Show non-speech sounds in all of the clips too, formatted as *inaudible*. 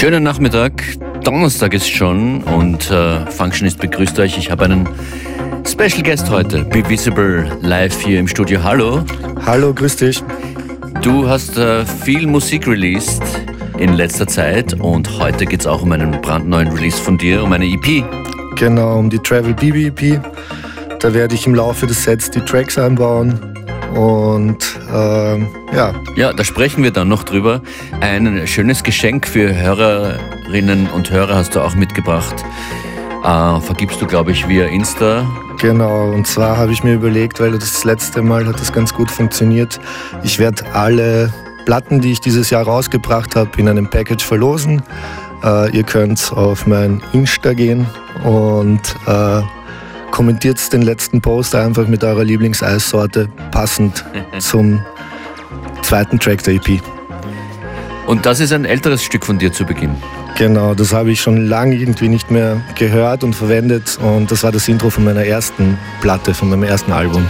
Schönen Nachmittag. Donnerstag ist schon und äh, Functionist begrüßt euch. Ich habe einen Special Guest heute, Be Visible, live hier im Studio. Hallo. Hallo, grüß dich. Du hast äh, viel Musik released in letzter Zeit und heute geht es auch um einen brandneuen Release von dir, um eine EP. Genau, um die Travel BB EP. Da werde ich im Laufe des Sets die Tracks einbauen und ähm, ja. Ja, da sprechen wir dann noch drüber. Ein schönes Geschenk für Hörerinnen und Hörer hast du auch mitgebracht. Äh, vergibst du, glaube ich, via Insta. Genau, und zwar habe ich mir überlegt, weil das letzte Mal hat das ganz gut funktioniert. Ich werde alle Platten, die ich dieses Jahr rausgebracht habe, in einem Package verlosen. Äh, ihr könnt auf mein Insta gehen und äh, kommentiert den letzten Post einfach mit eurer Lieblingseissorte, passend *laughs* zum zweiten Track der EP. Und das ist ein älteres Stück von dir zu Beginn. Genau, das habe ich schon lange irgendwie nicht mehr gehört und verwendet und das war das Intro von meiner ersten Platte, von meinem ersten Album.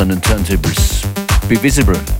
Live bei uns an den Turntables. Be visible.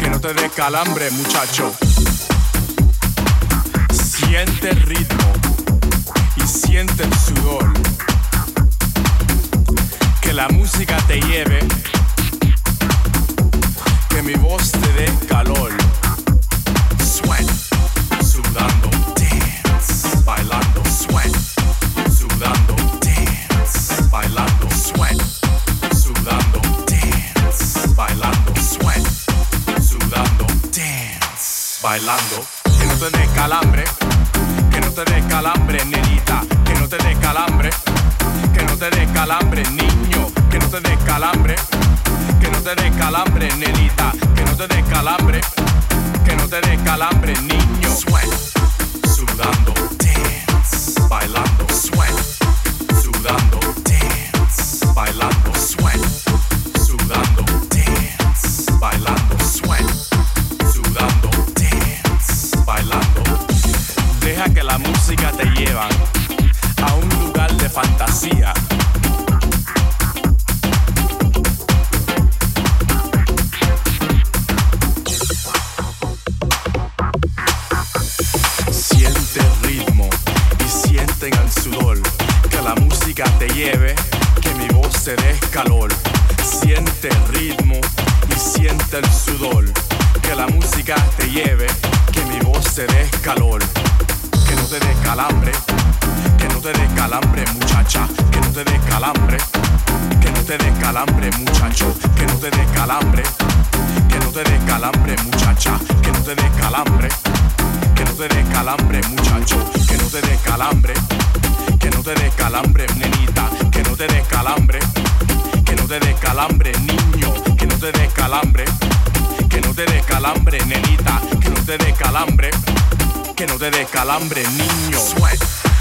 Que no te dé calambre, muchacho. Siente el ritmo y siente el sudor. Que la música te lleve, que mi voz te dé calor. Bailando. Que no te dé calambre, que no te dé calambre, nenita, que no te dé calambre, que no te dé calambre, niño, que no te dé calambre, que no te dé calambre, nenita, que no te dé calambre, que no te dé calambre, niño. Sweat, sudando, dance, bailando, sweat, sudando, música te lleve, que mi voz te dé calor. Siente el ritmo y siente el sudor que la música te lleve, que mi voz te dé calor. Que no te dé calambre, que no te dé calambre muchacha, que no te dé calambre, que no te dé calambre muchacho, que no te dé calambre, que no te dé calambre muchacha, que no te dé calambre que no te dé calambre, muchacho, que no te dé calambre, que no te dé calambre, nenita, que no te dé calambre, que no te dé calambre, niño, que no te dé calambre, que no te dé calambre, nenita, que no te dé calambre, que no te dé calambre, niño. Sweat.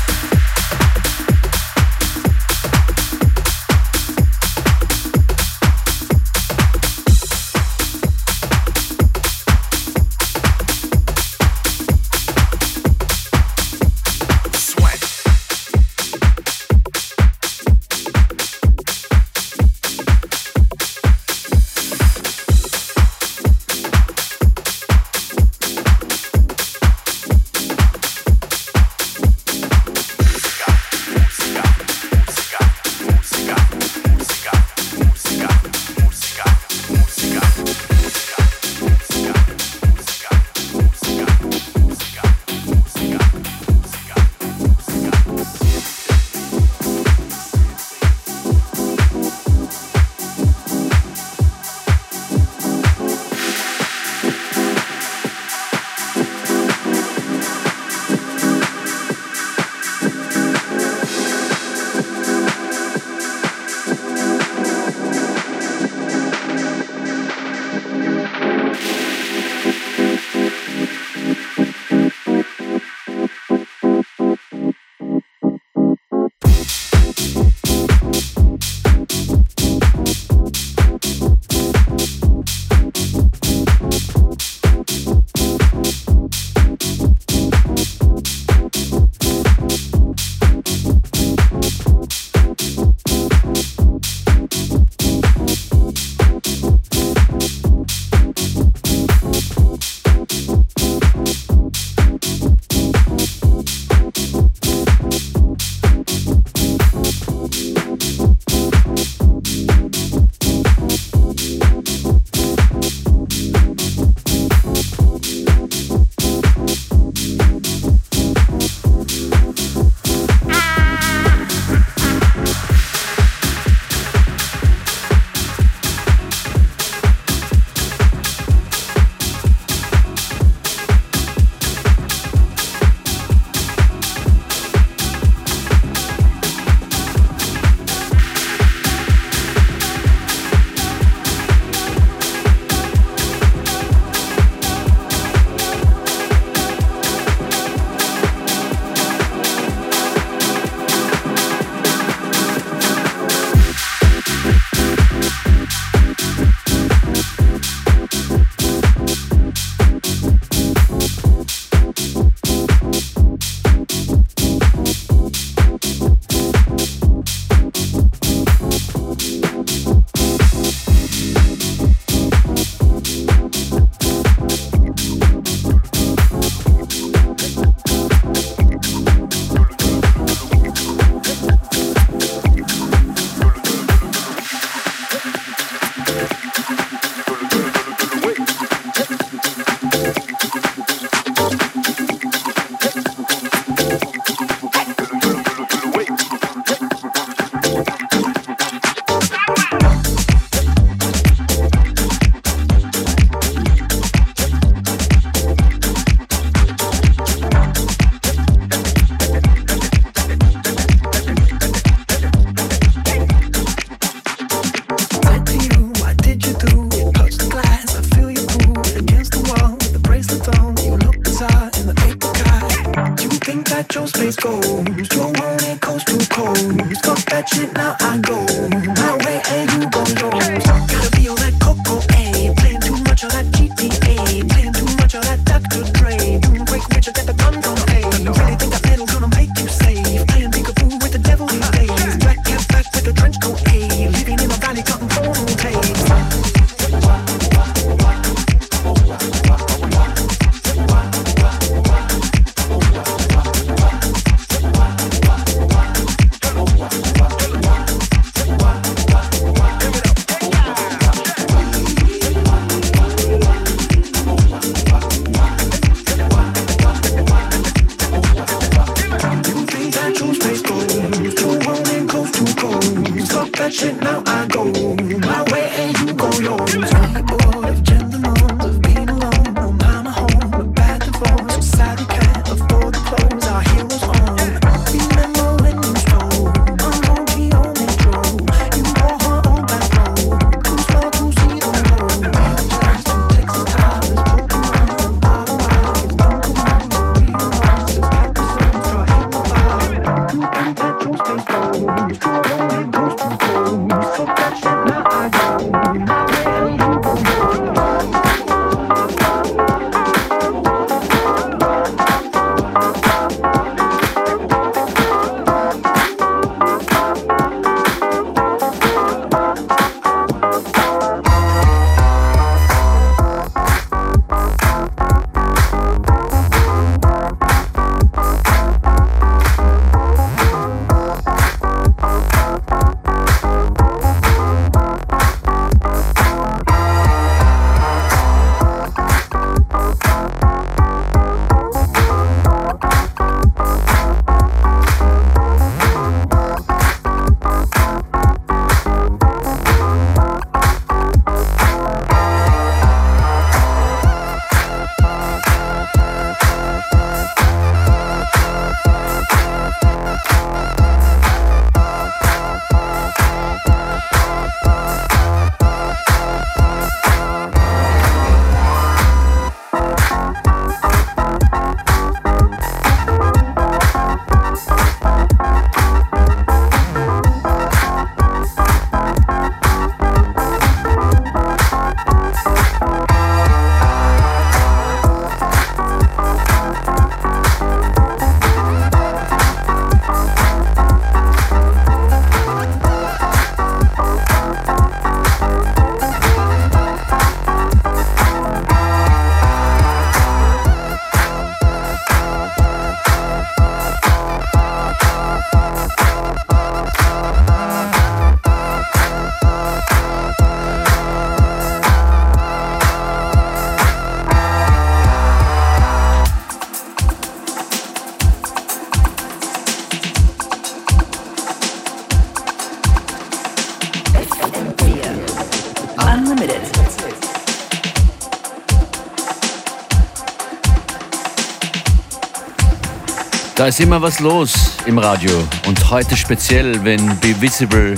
Da ist immer was los im Radio und heute speziell, wenn Be Visible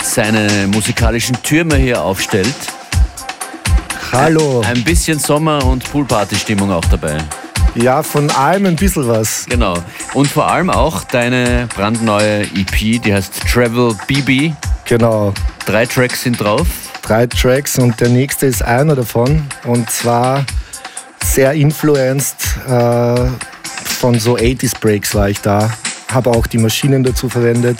seine musikalischen Türme hier aufstellt. Hallo. Ein bisschen Sommer- und Poolparty-Stimmung auch dabei. Ja, von allem ein bisschen was. Genau. Und vor allem auch deine brandneue EP, die heißt Travel BB. Genau. Drei Tracks sind drauf. Drei Tracks und der nächste ist einer davon. Und zwar sehr influenced äh, von so 80s Breaks war ich da. Habe auch die Maschinen dazu verwendet.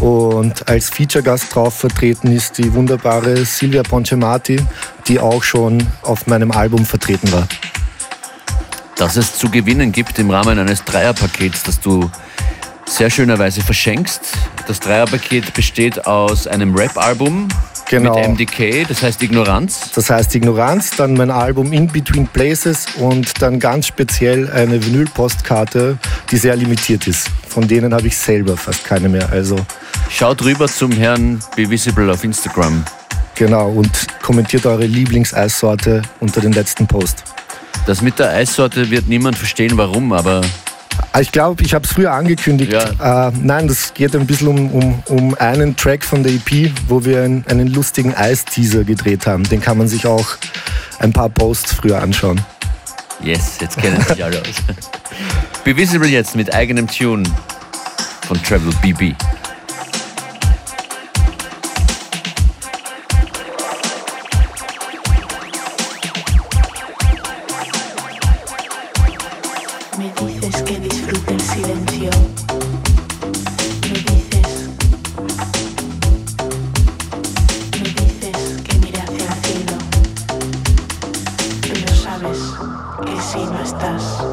Und als Feature-Gast drauf vertreten ist die wunderbare Silvia Poncemati, die auch schon auf meinem Album vertreten war. Dass es zu gewinnen gibt im Rahmen eines Dreierpakets, das du sehr schönerweise verschenkst. Das Dreierpaket besteht aus einem Rap-Album, Genau. Mit MDK, das heißt Ignoranz. Das heißt Ignoranz, dann mein Album In Between Places und dann ganz speziell eine Vinylpostkarte, die sehr limitiert ist. Von denen habe ich selber fast keine mehr. Also Schaut rüber zum Herrn Be Visible auf Instagram. genau und kommentiert eure Lieblingseissorte unter den letzten Post. Das mit der Eissorte wird niemand verstehen, warum, aber Ich glaube, ich habe es früher angekündigt. Äh, nein, das geht ein bisschen um, um, um einen Track von der EP, wo wir einen, einen lustigen Eisteaser gedreht haben. Den kann man sich auch ein paar Posts früher anschauen. yes, jetzt kennen sich alle aus. *laughs* Be Visible jetzt mit eigenem Tune von Travel BB. que si no estás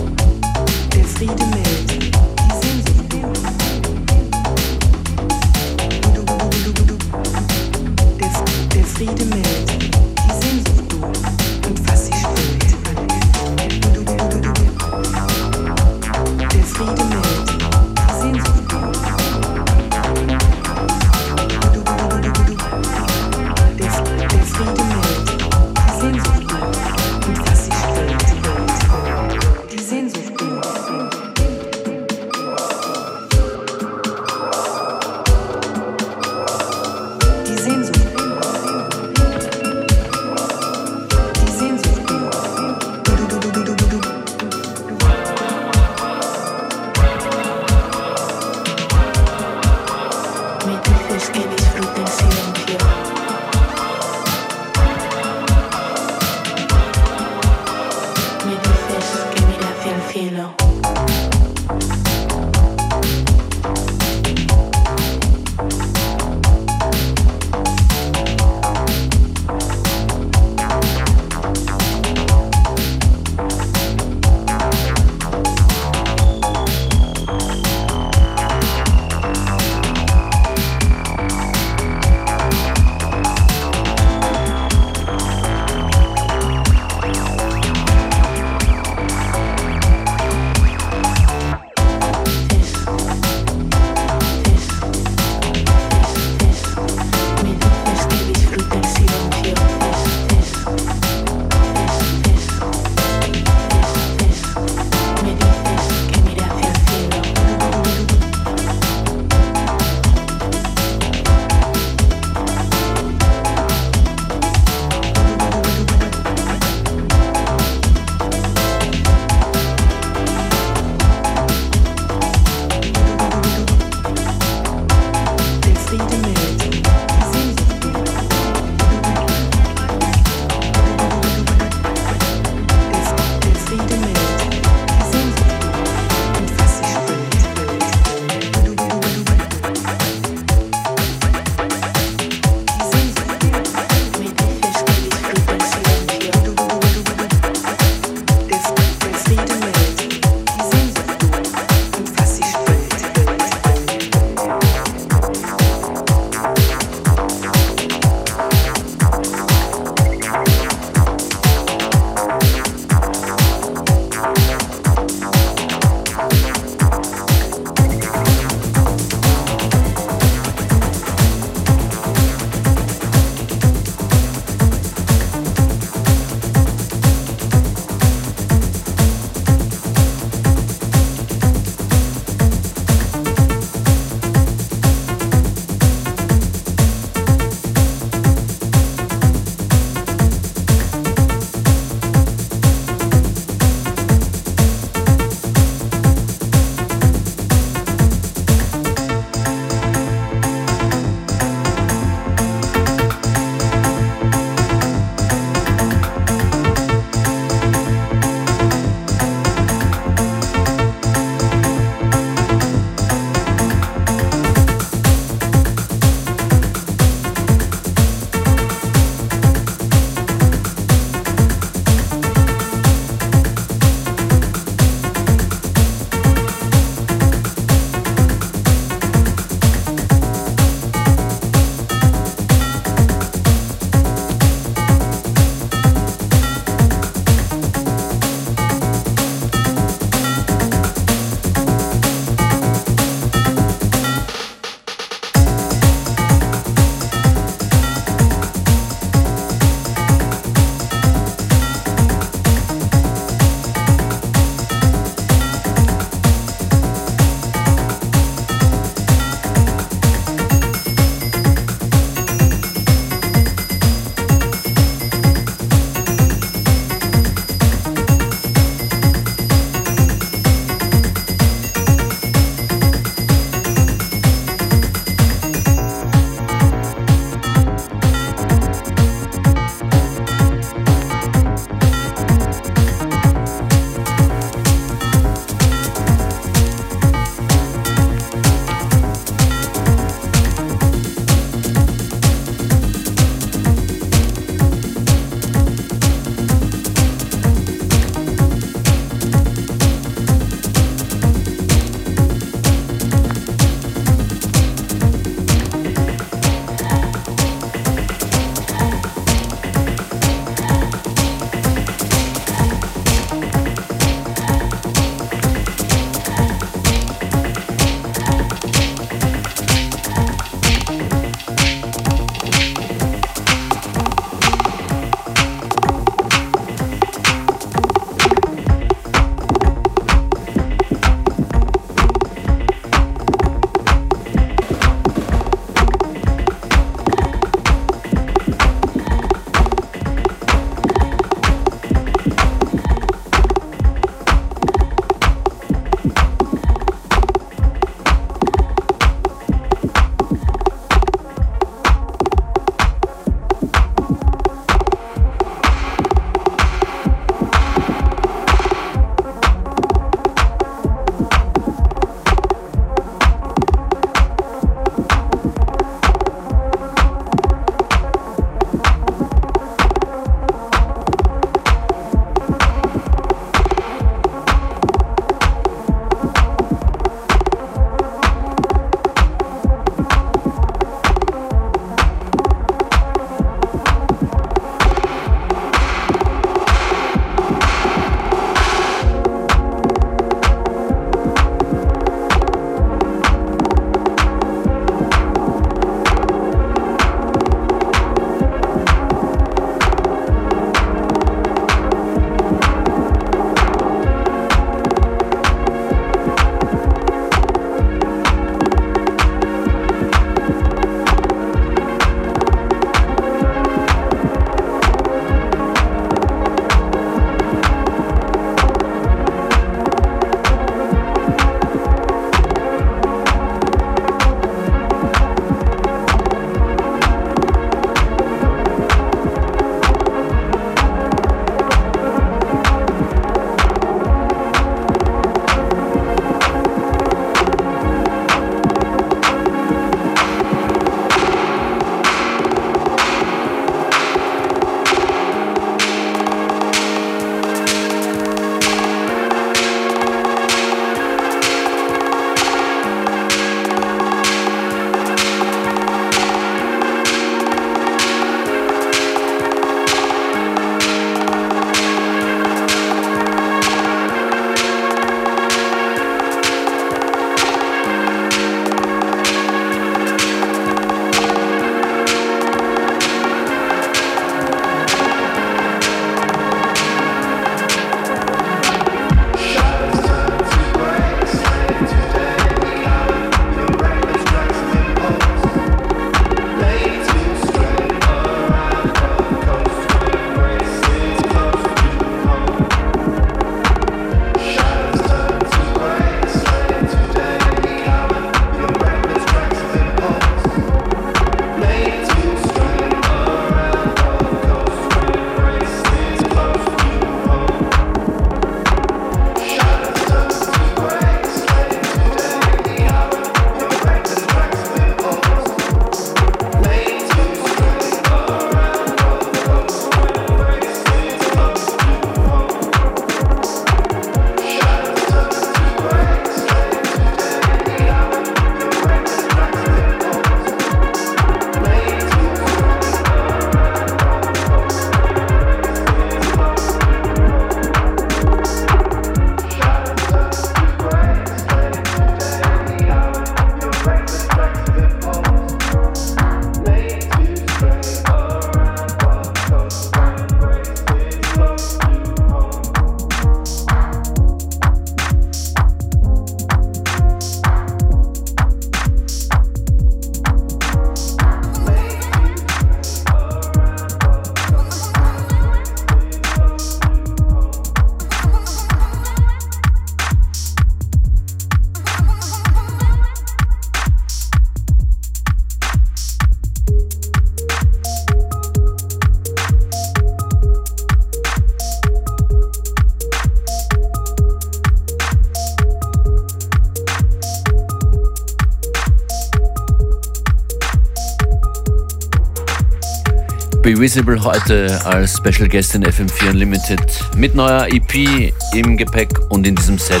Be Visible heute als Special Guest in FM4 Unlimited mit neuer EP im Gepäck und in diesem Set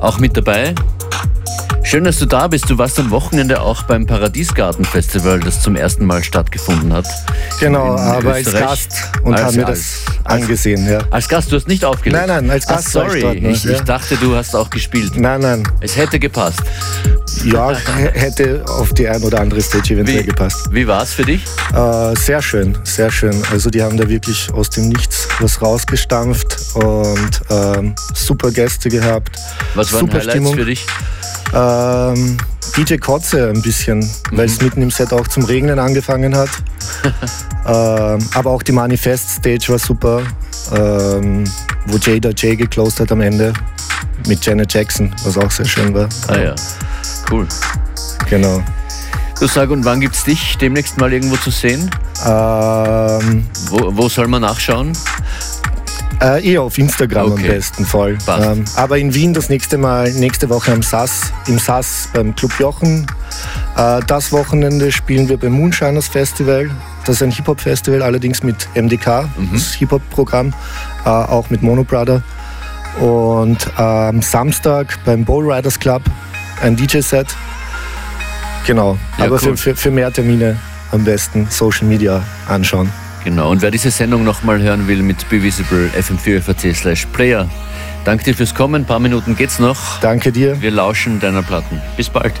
auch mit dabei. Schön, dass du da bist. Du warst am Wochenende auch beim Paradiesgarten Festival, das zum ersten Mal stattgefunden hat. Genau, aber als Gast und als, habe mir das als, angesehen. Ja. Als Gast, du hast nicht aufgelegt? Nein, nein, als Gast. Ach, sorry, ich, ich, ich, dachte, du hast auch gespielt. Nein, nein. Es hätte gepasst. Ja, hätte auf die ein oder andere Stage eventuell wie, gepasst. Wie war es für dich? Äh, sehr schön, sehr schön. Also die haben da wirklich aus dem Nichts was rausgestampft und ähm, super Gäste gehabt. Was waren super Highlights Stimmung. für dich? Ähm, DJ Kotze ein bisschen, weil es mitten im Set auch zum Regnen angefangen hat. *laughs* ähm, aber auch die Manifest-Stage war super, ähm, wo Jada J geclosed hat am Ende mit Janet Jackson, was auch sehr schön war. Ah ja, cool. Genau. Du sag, und wann gibt's dich demnächst mal irgendwo zu sehen? Ähm, Wo, wo soll man nachschauen? Äh, eher auf Instagram Okay. am besten voll. Ähm, aber in Wien das nächste Mal, nächste Woche am SAS, im SAS beim Club Jochen. Äh, das Wochenende spielen wir beim Moonshiners Festival. Das ist ein Hip-Hop-Festival, allerdings mit MDK, das Hip-Hop-Programm, äh, auch mit Mono Brother. Und am Samstag beim Bowl Riders Club ein DJ-Set. Genau, Ja, aber cool. für, für, für mehr Termine am besten Social Media anschauen. Genau, und wer diese Sendung nochmal hören will mit Be Visible fm4 slash player, danke dir fürs Kommen. Ein paar Minuten geht's noch. Danke dir. Wir lauschen deiner Platten. Bis bald.